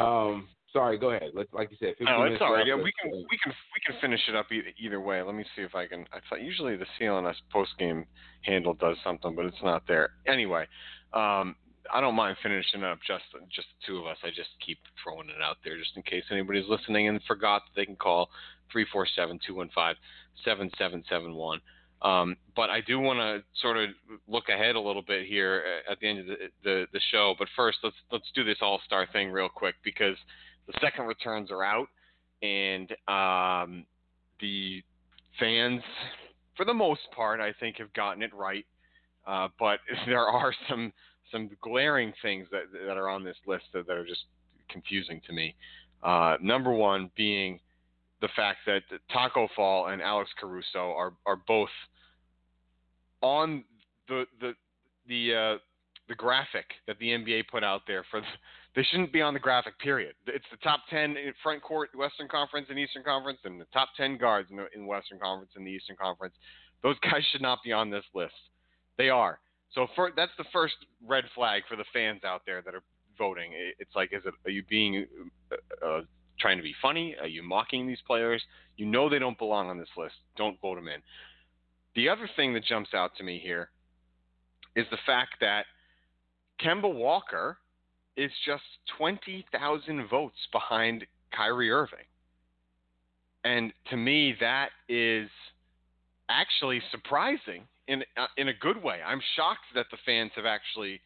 um, sorry, go ahead. Let's like you said. 15 No, it's all right. Yeah, we can we can we can finish it up either, either way. Let me see if I can. I thought usually the CLNS post game handle does something, but it's not there. Anyway, um, I don't mind finishing up just just the two of us. I just keep throwing it out there just in case anybody's listening and forgot that they can call three four seven two one five seven seven seven one. Um, but I do want to sort of look ahead a little bit here at the end of the, the, the show. But first, let's let's do this All Star thing real quick because the second returns are out, and um, the fans, for the most part, I think have gotten it right. Uh, but there are some some glaring things that that are on this list that, that are just confusing to me. Uh, number one being the fact that Taco Fall and Alex Caruso are are both on the the the uh, the graphic that the NBA put out there for the, they shouldn't be on the graphic period. It's the top 10 in front court Western Conference and Eastern Conference and the top 10 guards in the in Western Conference and the Eastern Conference. Those guys should not be on this list. They are. So for, that's the first red flag for the fans out there that are voting. It's like, is it are you being uh, uh, trying to be funny? Are you mocking these players? You know they don't belong on this list. Don't vote them in. The other thing that jumps out to me here is the fact that Kemba Walker is just 20,000 votes behind Kyrie Irving. And to me, that is actually surprising in uh, in a good way. I'm shocked that the fans have actually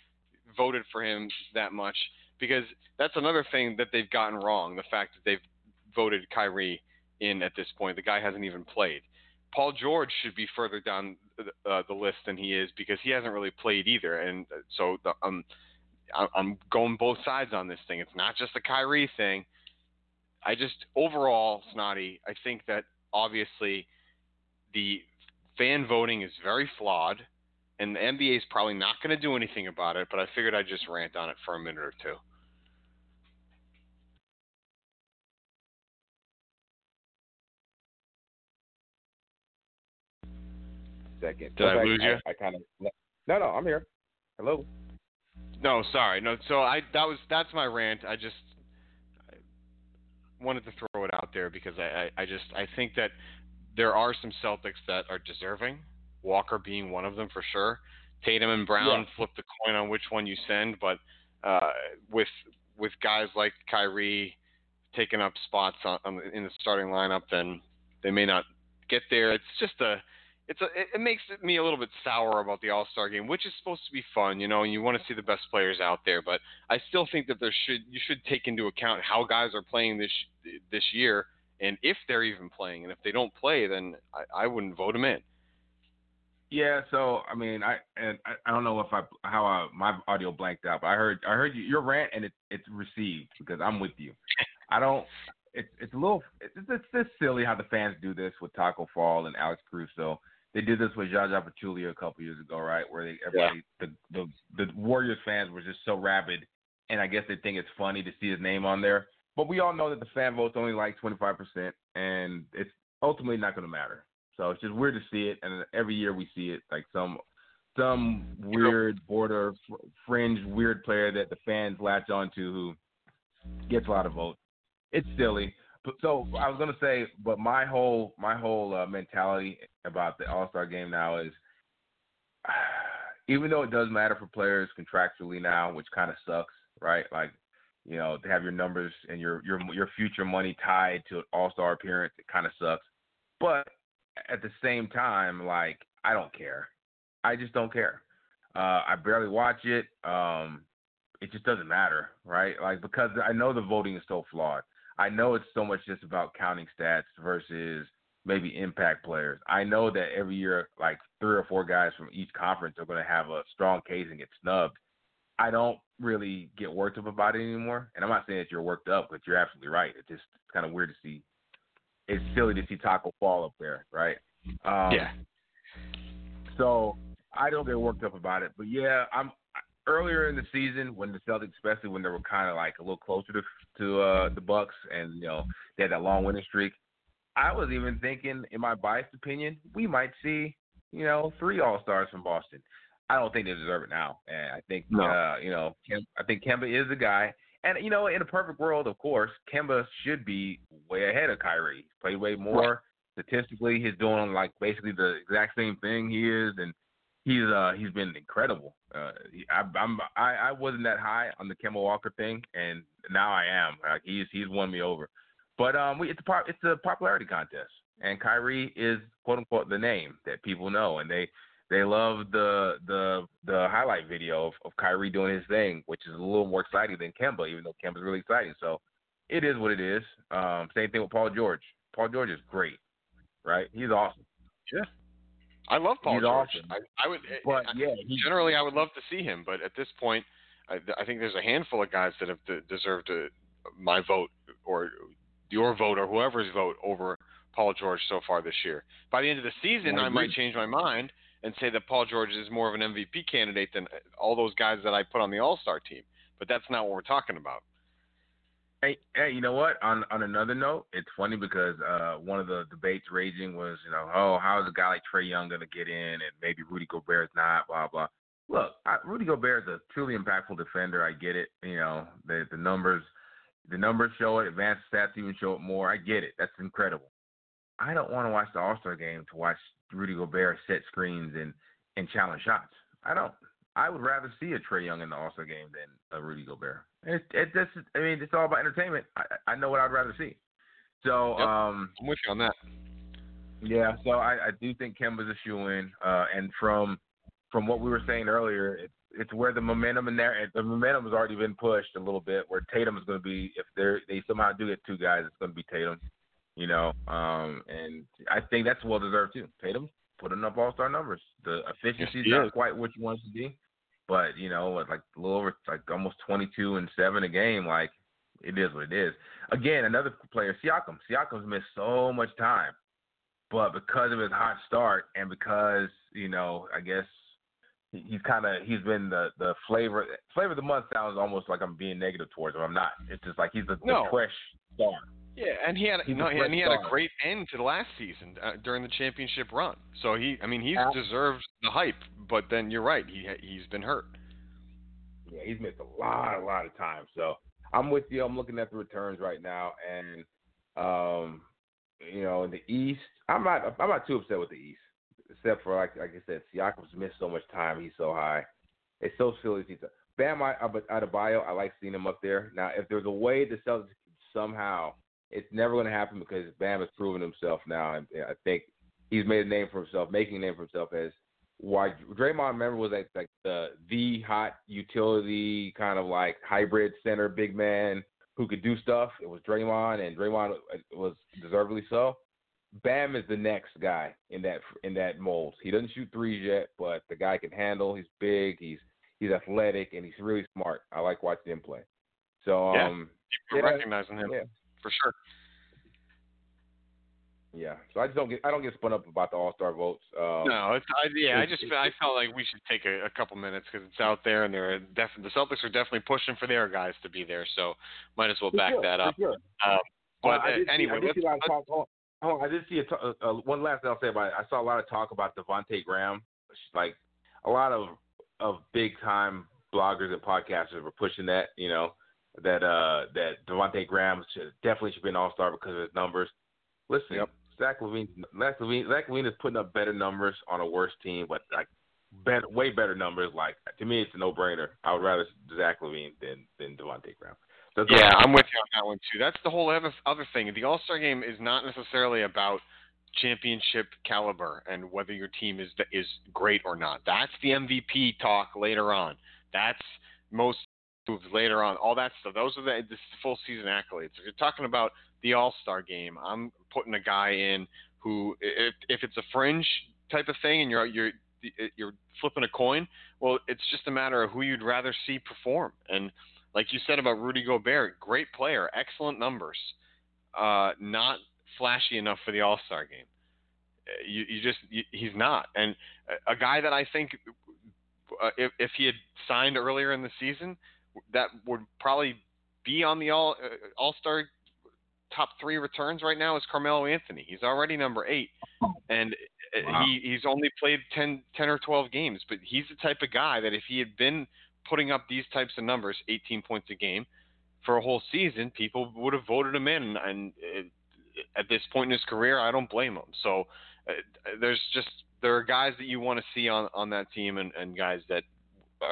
voted for him that much because that's another thing that they've gotten wrong. The fact that they've voted Kyrie in at this point, the guy hasn't even played. Paul George should be further down uh, the list than he is because he hasn't really played either. And uh, so the, um, I'm going both sides on this thing. It's not just the Kyrie thing. I just overall, Snottie, I think that obviously the fan voting is very flawed, and the NBA is probably not going to do anything about it. But I figured I'd just rant on it for a minute or two. Second. Did I Okay, lose you? I, kind of. No, no, I'm here. Hello. No, sorry, no. So I that was that's my rant. I just I wanted to throw it out there because I, I, I just I think that there are some Celtics that are deserving. Walker being one of them for sure. Tatum and Brown Yeah. flip the coin on which one you send, but uh, with with guys like Kyrie taking up spots on, on, in the starting lineup, then they may not get there. It's just a it's a it, makes me a little bit sour about the All Star game, which is supposed to be fun, you know, and you want to see the best players out there. But I still think that there should you should take into account how guys are playing this this year, and if they're even playing, and if they don't play, then I, I wouldn't vote them in. Yeah, so I mean, I and I, I don't know if I how I, my audio blanked out, but I heard I heard you, your rant and it it's received because I'm with you. I don't. It's it's a little it's it's just silly how the fans do this with Taco Fall and Alex Caruso. They did this with Zaza Pachulia a couple years ago, right? Where they everybody the, the the Warriors fans were just so rabid, and I guess they think it's funny to see his name on there. But we all know that the fan vote's only like 25%, and it's ultimately not going to matter. So it's just weird to see it, and every year we see it, like some some weird border fr- fringe weird player that the fans latch onto who gets a lot of votes. It's silly. But so I was gonna say, but my whole my whole uh, mentality about the All Star game now is, even though it does matter for players contractually now, which kind of sucks, right? Like, you know, to have your numbers and your your your future money tied to an All Star appearance, it kind of sucks. But at the same time, like I don't care. I just don't care. Uh, I barely watch it. Um, it just doesn't matter, right? Like because I know the voting is so flawed. I know it's so much just about counting stats versus maybe impact players. I know that every year, like three or four guys from each conference are going to have a strong case and get snubbed. I don't really get worked up about it anymore. And I'm not saying that you're worked up, but you're absolutely right. It's just kind of weird to see. It's silly to see Taco fall up there, right? Um, yeah. So I don't get worked up about it, but yeah, I'm earlier in the season when the Celtics, especially when they were kind of like a little closer to to uh, the Bucks, and you know they had that long winning streak. I was even thinking, in my biased opinion, we might see you know three All Stars from Boston. I don't think they deserve it now, and I think No. uh, you know I think Kemba is the guy. And you know, in a perfect world, of course, Kemba should be way ahead of Kyrie. He's played way more statistically. He's doing like basically the exact same thing he is, and he's uh he's been incredible. Uh, I, I'm I, I wasn't that high on the Kemba Walker thing, and now I am. Like he's he's won me over. But um, we, it's a pop, it's a popularity contest, and Kyrie is quote unquote the name that people know, and they they love the the the highlight video of, of Kyrie doing his thing, which is a little more exciting than Kemba, even though Kemba's really exciting. So it is what it is. Um, same thing with Paul George. Paul George is great, right? He's awesome. Yeah. I love Paul He's George. awesome. I, I would, But I- yeah, he, generally, I would love to see him, but at this point, I, I think there's a handful of guys that have de- deserved my vote or your vote or whoever's vote over Paul George so far this year. By the end of the season, I might change my mind and say that Paul George is more of an MVP candidate than all those guys that I put on the All Star team. But that's not what we're talking about. Hey, hey, you know what? On on another note, it's funny because uh, one of the debates raging was, you know, oh, how is a guy like Trae Young going to get in, and maybe Rudy Gobert's not, blah blah. Look, I, Rudy Gobert is a truly impactful defender. I get it. You know, the the numbers, the numbers show it. Advanced stats even show it more. I get it. That's incredible. I don't want to watch the All Star game to watch Rudy Gobert set screens and and challenge shots. I don't. I would rather see a Trae Young in the All Star game than a Rudy Gobert. It, it just, I mean, it's all about entertainment. I, I know what I'd rather see. So, Yep. um, I'm with you on that. yeah. So I, I do think Kemba's a shoe in. Uh, and from from what we were saying earlier, it's it's where the momentum in there, the momentum has already been pushed a little bit. Where Tatum is going to be, if they they somehow do get two guys, it's going to be Tatum. You know, um, and I think that's well deserved too. Tatum putting up All Star numbers. The efficiency's he not is. quite what you want it to be, but you know, like a little over, like almost 22 and seven a game. Like it is what it is. Again, another player, Siakam. Siakam's missed so much time, but because of his hot start and because you know, I guess he's kind of he's been the the flavor flavor of the month sounds almost like I'm being negative towards him. I'm not. It's just like he's the, No. the fresh star. Yeah, and he had He's no, a and he had a great end to the last season uh, during the championship run. So he, I mean, he's Ab- deserved the hype. But then you're right, he he's been hurt. Yeah, he's missed a lot, a lot of time. So I'm with you. I'm looking at the returns right now, and um, you know, in the East, I'm not I'm not too upset with the East, except for like like I said, Siakam's missed so much time. He's so high. It's so silly. Bam Adebayo, I like seeing him up there. Now, if there's a way the Celtics can somehow, it's never going to happen because Bam has proven himself now, and I think he's made a name for himself, making a name for himself as why Draymond remember was like like the the hot utility kind of like hybrid center big man who could do stuff. It was Draymond, and Draymond was deservedly so. Bam is the next guy in that in that mold. He doesn't shoot threes yet, but the guy can handle. He's big. He's he's athletic, and he's really smart. I like watching him play. So um, yeah, yeah recognizing him yeah. For sure. Yeah, so I just don't get I don't get spun up about the All Star votes. Um, no, it's I, yeah, I just I felt like we should take a, a couple minutes because it's out there and they're def- the Celtics are definitely pushing for their guys to be there, so might as well back sure, that up. Sure. Um, but uh, anyway, see, I did see a lot of talk. Oh, oh, I did see a t- uh, uh, one last thing I'll say about it. I saw a lot of talk about Devonte Graham, like a lot of of big time bloggers and podcasters were pushing that. You know that uh that Devonte Graham should definitely should be an All Star because of his numbers. Listen. Yep Zach LaVine, Zach LaVine, Zach LaVine is putting up better numbers on a worse team, but like better, way better numbers. Like to me, it's a no-brainer. I would rather Zach LaVine than than Devonte Graham. So yeah, I'm with you on that one too. That's the whole other other thing. The All Star game is not necessarily about championship caliber and whether your team is is great or not. That's the MVP talk later on. That's most moves later on. All that stuff. Those are the, the full season accolades. If you're talking about the All Star game. I'm putting a guy in who, if, if it's a fringe type of thing, and you're you're you're flipping a coin, well, it's just a matter of who you'd rather see perform. And like you said about Rudy Gobert, great player, excellent numbers, uh, not flashy enough for the All Star game. Uh, you, you just you, he's not, and a guy that I think uh, if, if he had signed earlier in the season, that would probably be on the all uh, All Star top three returns right now is Carmelo Anthony. He's already number eight, and uh, wow. he he's only played 10, 10 or twelve games. But he's the type of guy that if he had been putting up these types of numbers, 18 points a game, for a whole season, people would have voted him in. And uh, at this point in his career, I don't blame him. So uh, there's just there are guys that you want to see on on that team, and, and guys that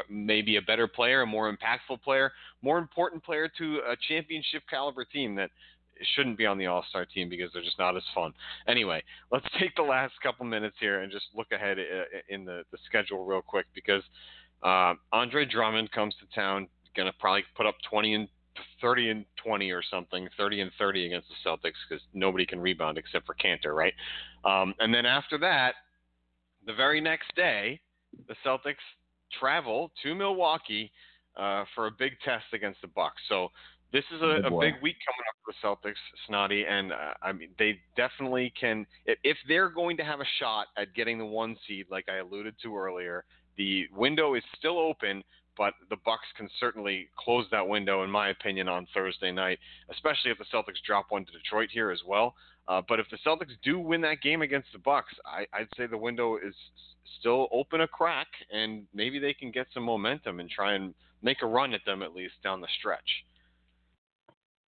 maybe a better player, a more impactful player, more important player to a championship caliber team that shouldn't be on the All Star team because they're just not as fun. Anyway, let's take the last couple minutes here and just look ahead uh, in the, the schedule real quick because uh, Andre Drummond comes to town, going to probably put up 20 and 30 and 20 or something, 30 and 30 against the Celtics because nobody can rebound except for Kanter, right? Um, and then after that, the very next day, the Celtics travel to Milwaukee uh, for a big test against the Bucks. So this is a, a big week coming up for the Celtics, Snottie, and uh, I mean they definitely can. If they're going to have a shot at getting the one seed, like I alluded to earlier, the window is still open, but the Bucks can certainly close that window, in my opinion, on Thursday night, especially if the Celtics drop one to Detroit here as well. Uh, but if the Celtics do win that game against the Bucks, I, I'd say the window is still open a crack, and maybe they can get some momentum and try and make a run at them at least down the stretch.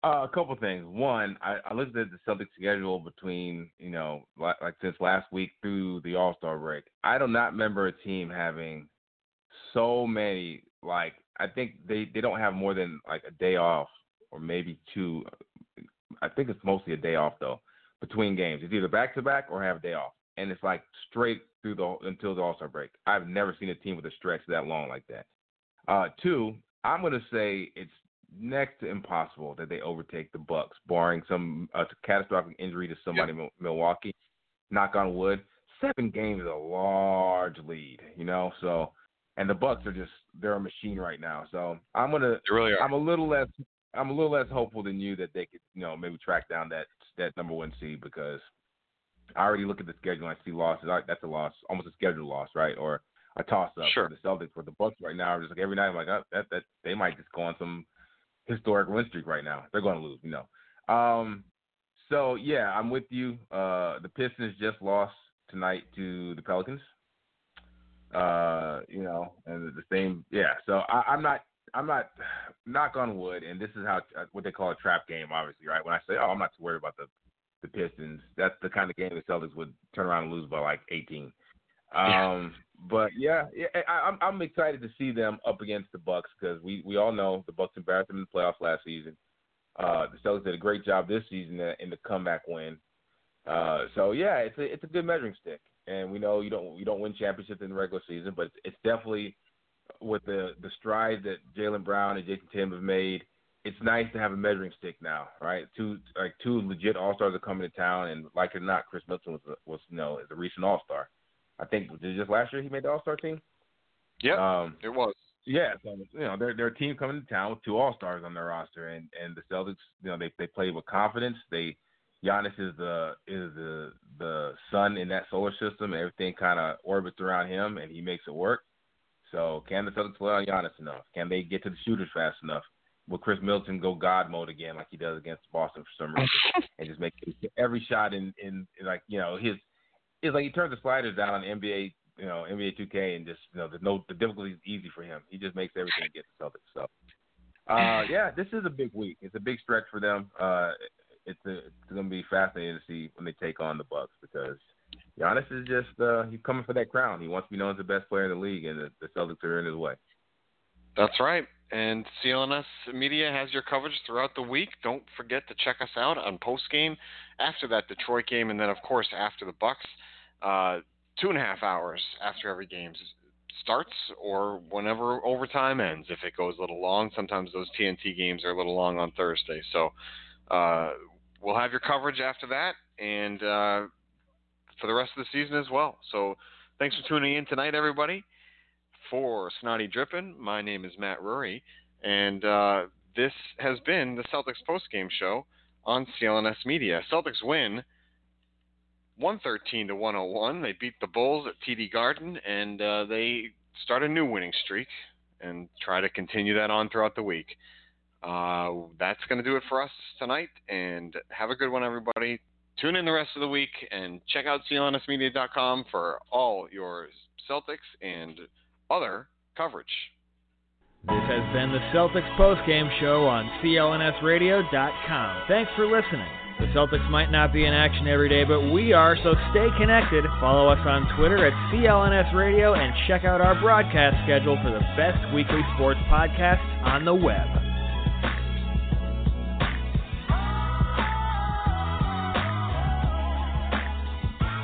Uh, a couple things. One, I, I looked at the Celtics schedule between you know like, like since last week through the All Star break. I do not remember a team having so many. Like I think they they don't have more than like a day off or maybe two. I think it's mostly a day off though between games. It's either back to back or have a day off, and it's like straight through the until the All Star break. I've never seen a team with a stretch that long like that. Uh, two, I'm gonna say it's next to impossible that they overtake the Bucks, barring some uh, catastrophic injury to somebody yep. in Milwaukee. Knock on wood. Seven games is a large lead, you know. So, and the Bucks are just they're a machine right now. So I'm gonna. They really are. I'm a little less. I'm a little less hopeful than you that they could, you know, maybe track down that that number one seed because I already look at the schedule and I see losses. That's a loss, almost a schedule loss, right? Or a toss up sure. for the Celtics. For the Bucks right now, I'm just like every night, I'm like, oh, that that they might just go on some historic win streak right now. They're going to lose, you know. Um, so yeah, I'm with you. Uh, the Pistons just lost tonight to the Pelicans. Uh, you know, and the same. Yeah. So I, I'm not. I'm not. Knock on wood, and this is how uh, what they call a trap game, obviously, right? When I say, oh, I'm not too worried about the the Pistons. That's the kind of game the Celtics would turn around and lose by like 18. Um, but yeah, yeah, I, I'm I'm excited to see them up against the Bucks because we we all know the Bucks embarrassed them in the playoffs last season. Uh, the Celtics did a great job this season in the comeback win. Uh, so yeah, it's a it's a good measuring stick, and we know you don't you don't win championships in the regular season, but it's, it's definitely with the the stride that Jaylen Brown and Jayson Tatum have made. It's nice to have a measuring stick now, right? Two like two legit All Stars are coming to town, and like it or not, Khris Middleton was was you know is a recent All Star. I think just last year he made the All Star team. Yeah, um, it was. Yeah, so you know they're they're a team coming to town with two All Stars on their roster, and and the Celtics, you know, they they play with confidence. They Giannis is the is the the sun in that solar system. Everything kind of orbits around him, and he makes it work. So can the Celtics play on Giannis enough? Can they get to the shooters fast enough? Will Khris Middleton go God mode again like he does against Boston for some reason, and just make every shot in in, like you know his it's like he turns the sliders down on NBA, you know, NBA 2K, and just you know, the no the difficulty is easy for him. He just makes everything get the Celtics. So, uh, yeah, this is a big week. It's a big stretch for them. Uh, it's a, it's going to be fascinating to see when they take on the Bucks because Giannis is just uh, he's coming for that crown. He wants to be known as the best player in the league, and the, the Celtics are in his way. That's right. And CLNS Media has your coverage throughout the week. Don't forget to check us out on post game, after that Detroit game, and then of course after the Bucks uh, two and a half hours after every game starts or whenever overtime ends. If it goes a little long, sometimes those TNT games are a little long on Thursday. So uh, we'll have your coverage after that and uh, for the rest of the season as well. So thanks for tuning in tonight, everybody. For Snottie Drippen, my name is Matt Rury, and uh, this has been the Celtics postgame show on CLNS Media. Celtics win 113 to 101. They beat the Bulls at TD Garden, and uh, they start a new winning streak and try to continue that on throughout the week. Uh, that's going to do it for us tonight, and have a good one, everybody. Tune in the rest of the week and check out clnsmedia.com for all your Celtics and other coverage. This has been the Celtics postgame show on clnsradio.com. Thanks for listening. The Celtics might not be in action every day, but we are, so stay connected. Follow us on Twitter at CLNS Radio and check out our broadcast schedule for the best weekly sports podcast on the web.